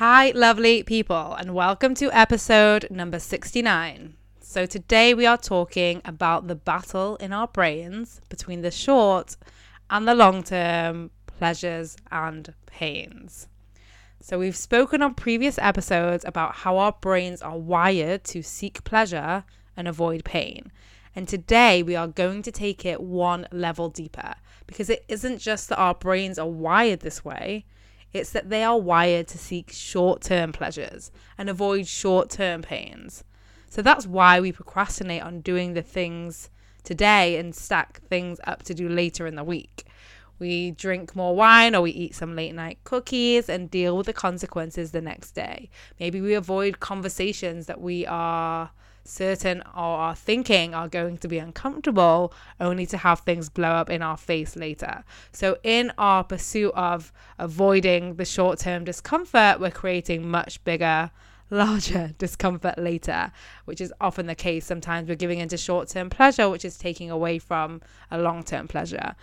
Hi, lovely people, and welcome to episode number 69. So, today we are talking about the battle in our brains between the short and the long term pleasures and pains. So, we've spoken on previous episodes about how our brains are wired to seek pleasure and avoid pain. And today we are going to take it one level deeper because it isn't just that our brains are wired this way, it's that they are wired to seek short term pleasures and avoid short term pains. So that's why we procrastinate on doing the things today and stack things up to do later in the week. We drink more wine or we eat some late night cookies and deal with the consequences the next day. Maybe we avoid conversations that we are certain or are thinking are going to be uncomfortable only to have things blow up in our face later. So, in our pursuit of avoiding the short term discomfort, we're creating much bigger larger discomfort later, which is often the case. Sometimes we're giving into short term pleasure, which is taking away from a long term pleasure.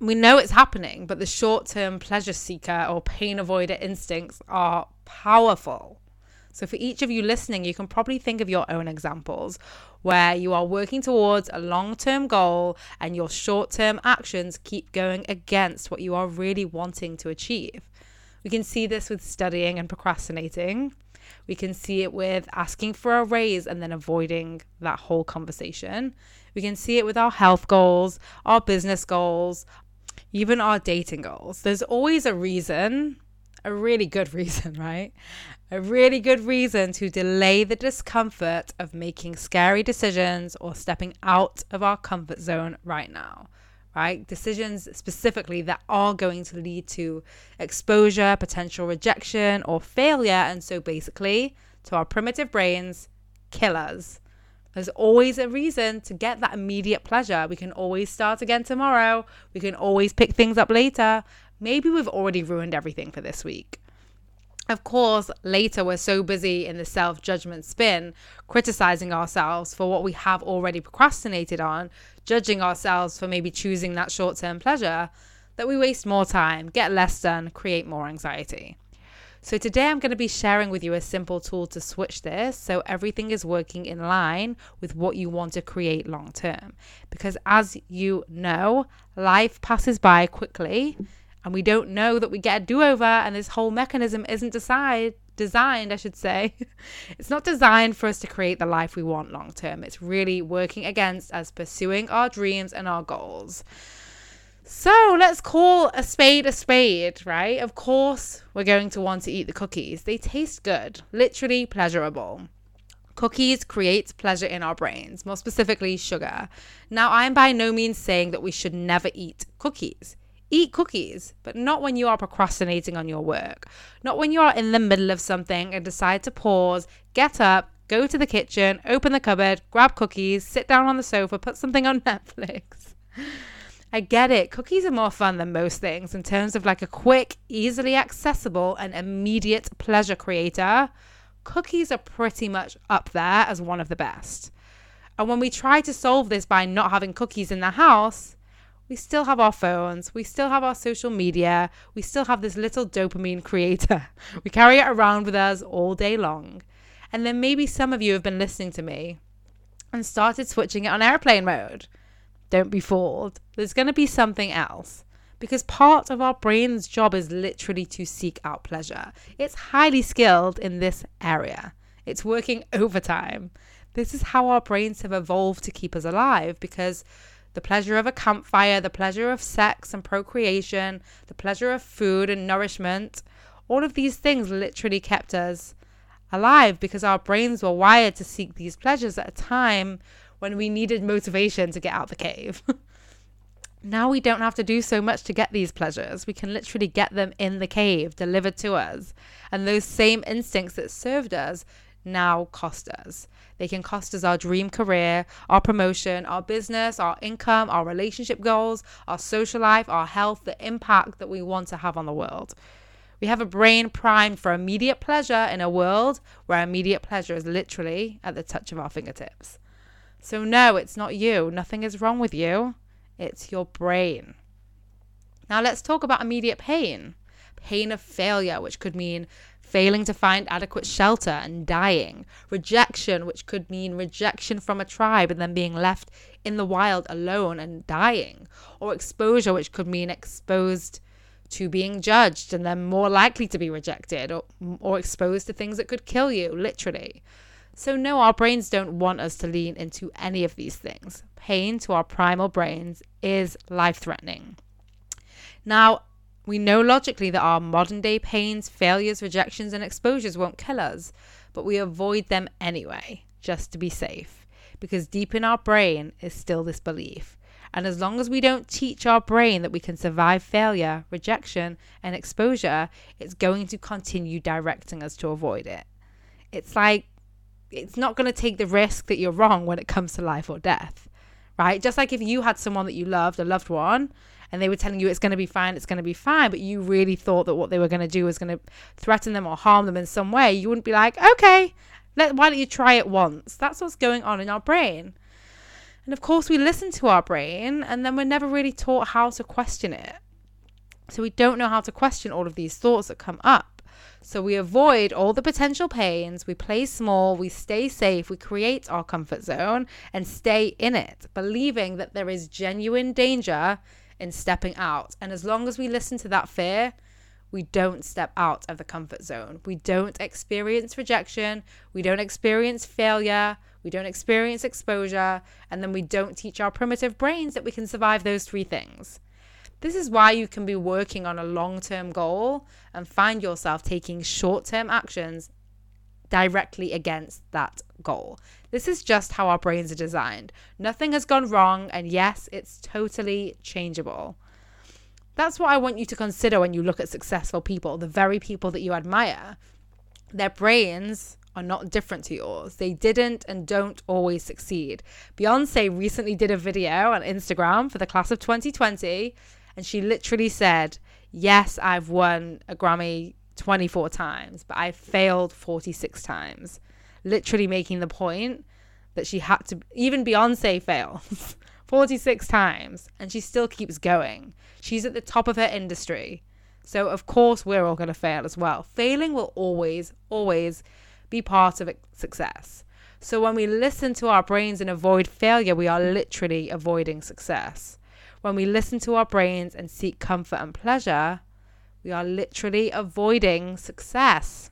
We know it's happening, but the short term pleasure seeker or pain avoider instincts are powerful. So, for each of you listening, you can probably think of your own examples where you are working towards a long term goal and your short term actions keep going against what you are really wanting to achieve. We can see this with studying and procrastinating. We can see it with asking for a raise and then avoiding that whole conversation. We can see it with our health goals, our business goals, even our dating goals. There's always a reason a really good reason, right? A really good reason to delay the discomfort of making scary decisions or stepping out of our comfort zone right now, right? Decisions specifically that are going to lead to exposure, potential rejection, or failure. And so basically, to our primitive brains, kill us. There's always a reason to get that immediate pleasure. We can always start again tomorrow. We can always pick things up later maybe we've already ruined everything for this week. Of course, later we're so busy in the self judgment spin, criticizing ourselves for what we have already procrastinated on, judging ourselves for maybe choosing that short term pleasure, that we waste more time, get less done, create more anxiety. So, today I'm going to be sharing with you a simple tool to switch this so everything is working in line with what you want to create long term. Because as you know, life passes by quickly and we don't know that we get a do-over and this whole mechanism isn't decide designed, I should say. it's not designed for us to create the life we want long term. It's really working against us pursuing our dreams and our goals. So let's call a spade a spade, right? Of course, we're going to want to eat the cookies. They taste good, literally pleasurable. Cookies create pleasure in our brains, more specifically sugar. Now, I'm by no means saying that we should never eat cookies. Eat cookies, but not when you are procrastinating on your work. Not when you are in the middle of something and decide to pause, get up, go to the kitchen, open the cupboard, grab cookies, sit down on the sofa, put something on Netflix. I get it. Cookies are more fun than most things in terms of like a quick, easily accessible, and immediate pleasure creator. Cookies are pretty much up there as one of the best. And when we try to solve this by not having cookies in the house, we still have our phones, we still have our social media, we still have this little dopamine creator. We carry it around with us all day long. And then maybe some of you have been listening to me and started switching it on airplane mode. Don't be fooled. There's going to be something else. Because part of our brain's job is literally to seek out pleasure. It's highly skilled in this area. It's working overtime. This is how our brains have evolved to keep us alive because the pleasure of a campfire, the pleasure of sex and procreation, the pleasure of food and nourishment. All of these things literally kept us alive because our brains were wired to seek these pleasures at a time when we needed motivation to get out of the cave. now we don't have to do so much to get these pleasures. We can literally get them in the cave, delivered to us. And those same instincts that served us now cost us. They can cost us our dream career, our promotion, our business, our income, our relationship goals, our social life, our health, the impact that we want to have on the world. We have a brain primed for immediate pleasure in a world where immediate pleasure is literally at the touch of our fingertips. So, no, it's not you. Nothing is wrong with you. It's your brain. Now, let's talk about immediate pain. pain of failure, which could mean failing to find adequate shelter and dying, rejection, which could mean rejection from a tribe and then being left in the wild alone and dying, or exposure, which could mean exposed to being judged and then more likely to be rejected or, or exposed to things that could kill you, literally. So, no, our brains don't want us to lean into any of these things. Pain to our primal brains is life threatening. Now, we know logically that our modern day pains, failures, rejections, and exposures won't kill us, but we avoid them anyway, just to be safe. Because deep in our brain is still this belief. And as long as we don't teach our brain that we can survive failure, rejection, and exposure, it's going to continue directing us to avoid it. It's like it's not going to take the risk that you're wrong when it comes to life or death, right? Just like if you had someone that you loved, a loved one, and they were telling you it's going to be fine, it's going to be fine, but you really thought that what they were going to do was going to threaten them or harm them in some way, you wouldn't be like, okay, let, why don't you try it once? That's what's going on in our brain. And of course, we listen to our brain and then we're never really taught how to question it. So we don't know how to question all of these thoughts that come up. So we avoid all the potential pains, we play small, we stay safe, we create our comfort zone and stay in it, believing that there is genuine danger in stepping out. And as long as we listen to that fear, we don't step out of the comfort zone. We don't experience rejection. We don't experience failure. We don't experience exposure. And then we don't teach our primitive brains that we can survive those three things. This is why you can be working on a long term goal and find yourself taking short term actions directly against that goal. This is just how our brains are designed. Nothing has gone wrong, and yes, it's totally changeable. That's what I want you to consider when you look at successful people, the very people that you admire. Their brains are not different to yours. They didn't and don't always succeed. Beyonce recently did a video on Instagram for the class of 2020, and she literally said, Yes, I've won a Grammy 24 times, but I failed 46 times literally making the point that she had to, even Beyonce fails 46 times and she still keeps going. She's at the top of her industry. So, of course, we're all going to fail as well. Failing will always, always be part of success. So, when we listen to our brains and avoid failure, we are literally avoiding success. When we listen to our brains and seek comfort and pleasure, we are literally avoiding success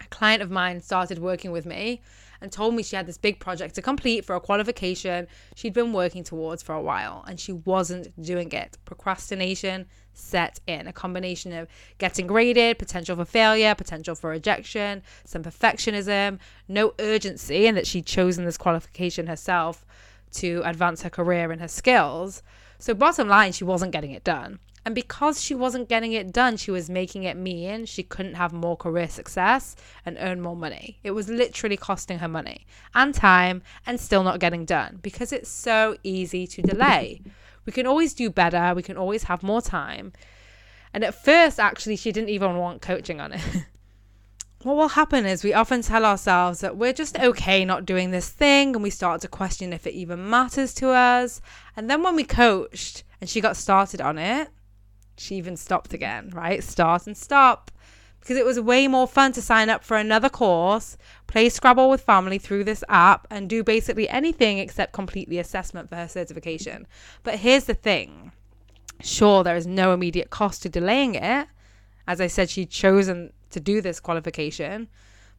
a client of mine started working with me and told me she had this big project to complete for a qualification she'd been working towards for a while and she wasn't doing it. Procrastination set in a combination of getting graded, potential for failure, potential for rejection, some perfectionism, no urgency, and that she'd chosen this qualification herself to advance her career and her skills. So, bottom line, she wasn't getting it done. And because she wasn't getting it done, she was making it mean she couldn't have more career success and earn more money. It was literally costing her money and time and still not getting done because it's so easy to delay. We can always do better, we can always have more time. And at first, actually, she didn't even want coaching on it. what will happen is we often tell ourselves that we're just okay not doing this thing and we start to question if it even matters to us. And then when we coached and she got started on it, she even stopped again, right? Start and stop. Because it was way more fun to sign up for another course, play Scrabble with family through this app, and do basically anything except complete the assessment for her certification. But here's the thing sure, there is no immediate cost to delaying it. As I said, she'd chosen to do this qualification.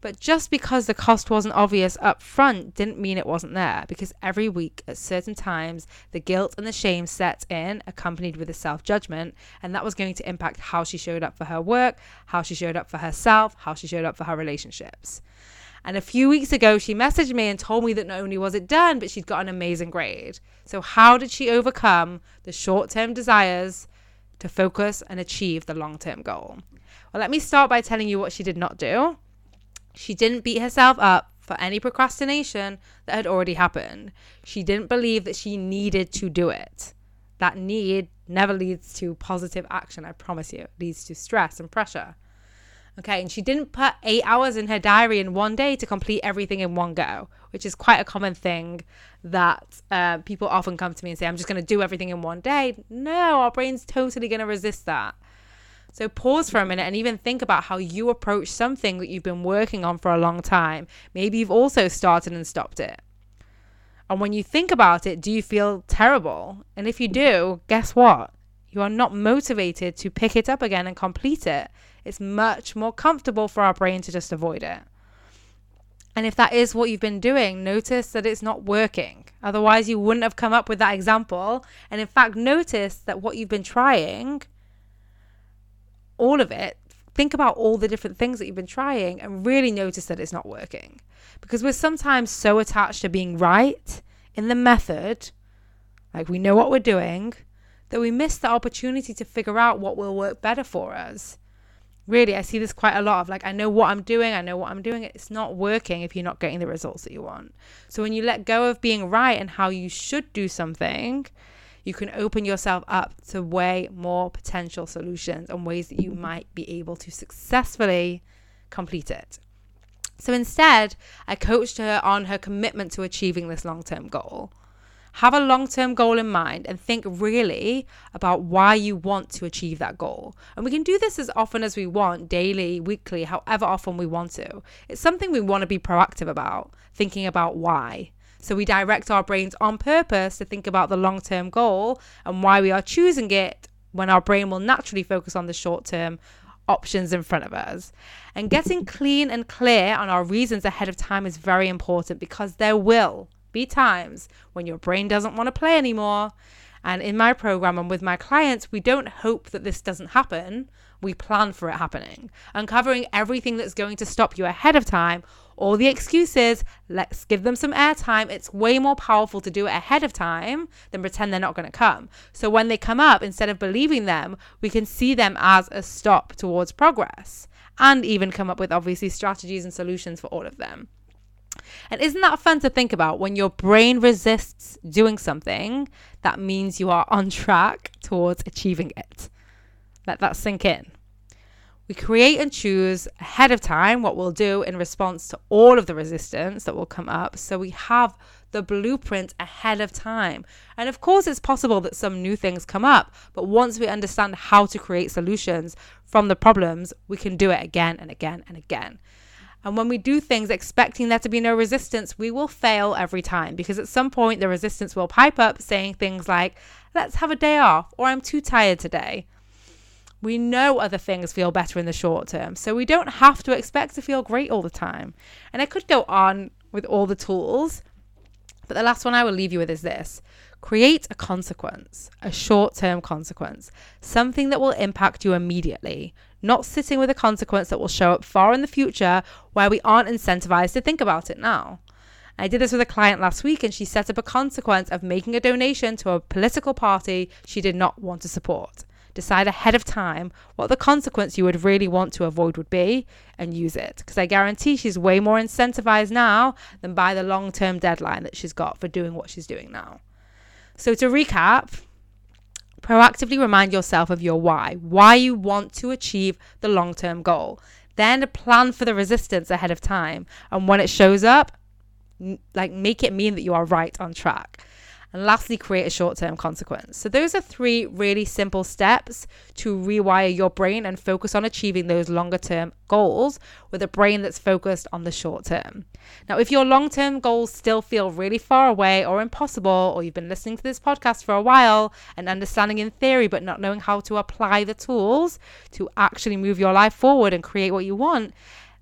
But just because the cost wasn't obvious up front didn't mean it wasn't there, because every week at certain times, the guilt and the shame set in, accompanied with the self judgment, and that was going to impact how she showed up for her work, how she showed up for herself, how she showed up for her relationships. And a few weeks ago, she messaged me and told me that not only was it done, but she'd got an amazing grade. So, how did she overcome the short term desires to focus and achieve the long term goal? Well, let me start by telling you what she did not do. She didn't beat herself up for any procrastination that had already happened. She didn't believe that she needed to do it. That need never leads to positive action, I promise you. It leads to stress and pressure. Okay, and she didn't put eight hours in her diary in one day to complete everything in one go, which is quite a common thing that uh, people often come to me and say, I'm just going to do everything in one day. No, our brain's totally going to resist that. So pause for a minute and even think about how you approach something that you've been working on for a long time. Maybe you've also started and stopped it. And when you think about it, do you feel terrible? And if you do, guess what? You are not motivated to pick it up again and complete it. It's much more comfortable for our brain to just avoid it. And if that is what you've been doing, notice that it's not working. Otherwise, you wouldn't have come up with that example. And in fact, notice that what you've been trying, all of it, think about all the different things that you've been trying and really notice that it's not working. Because we're sometimes so attached to being right in the method, like we know what we're doing, that we miss the opportunity to figure out what will work better for us. Really, I see this quite a lot of like, I know what I'm doing, I know what I'm doing. It's not working if you're not getting the results that you want. So when you let go of being right and how you should do something, you can open yourself up to way more potential solutions and ways that you might be able to successfully complete it. So instead, I coached her on her commitment to achieving this long term goal. Have a long term goal in mind and think really about why you want to achieve that goal. And we can do this as often as we want, daily, weekly, however often we want to. It's something we want to be proactive about, thinking about why. So we direct our brains on purpose to think about the long term goal and why we are choosing it when our brain will naturally focus on the short term options in front of us. And getting clean and clear on our reasons ahead of time is very important because there will be times when your brain doesn't want to play anymore. And in my program and with my clients, we don't hope that this doesn't happen. We plan for it happening, uncovering everything that's going to stop you ahead of time. All the excuses, let's give them some airtime. It's way more powerful to do it ahead of time than pretend they're not going to come. So when they come up, instead of believing them, we can see them as a stop towards progress and even come up with obviously strategies and solutions for all of them. And isn't that fun to think about? When your brain resists doing something, that means you are on track towards achieving it. Let that sink in. We create and choose ahead of time what we'll do in response to all of the resistance that will come up. So we have the blueprint ahead of time. And of course, it's possible that some new things come up, but once we understand how to create solutions from the problems, we can do it again and again and again. And when we do things expecting there to be no resistance, we will fail every time because at some point the resistance will pipe up saying things like, let's have a day off, or I'm too tired today. We know other things feel better in the short term, so we don't have to expect to feel great all the time. And I could go on with all the tools, but the last one I will leave you with is this create a consequence, a short term consequence, something that will impact you immediately, not sitting with a consequence that will show up far in the future where we aren't incentivized to think about it now. I did this with a client last week, and she set up a consequence of making a donation to a political party she did not want to support. Decide ahead of time what the consequence you would really want to avoid would be and use it. Because I guarantee she's way more incentivized now than by the long term deadline that she's got for doing what she's doing now. So, to recap, Proactively remind yourself of your why, why you want to achieve the long term goal. Then plan for the resistance ahead of time. And when it shows up, like make it mean that you are right on track. And lastly, create a short term consequence. So, those are three really simple steps to rewire your brain and focus on achieving those longer term goals with a brain that's focused on the short term. Now, if your long term goals still feel really far away or impossible, or you've been listening to this podcast for a while and understanding in theory but not knowing how to apply the tools to actually move your life forward and create what you want,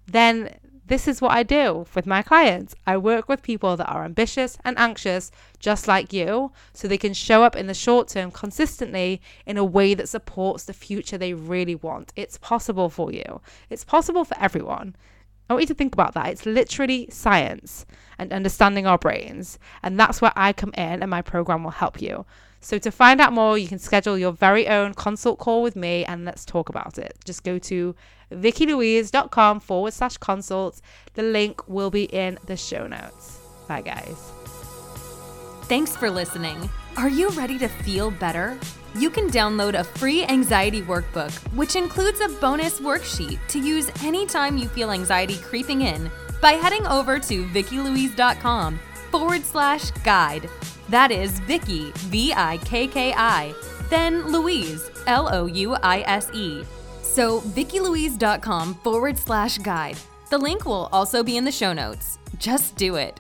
then this is what I do with my clients. I work with people that are ambitious and anxious, just like you, so they can show up in the short term consistently in a way that supports the future they really want. It's possible for you, it's possible for everyone. I want you to think about that. It's literally science and understanding our brains. And that's where I come in, and my program will help you. So, to find out more, you can schedule your very own consult call with me and let's talk about it. Just go to vikkilouise.com forward slash consults. The link will be in the show notes. Bye, guys. Thanks for listening. Are you ready to feel better? You can download a free anxiety workbook, which includes a bonus worksheet to use anytime you feel anxiety creeping in by heading over to vikkilouise.com forward slash guide. That is Vikki, V I K K I, then Louise, L O U I S E. So, VikkiLouise.com forward slash guide. The link will also be in the show notes. Just do it.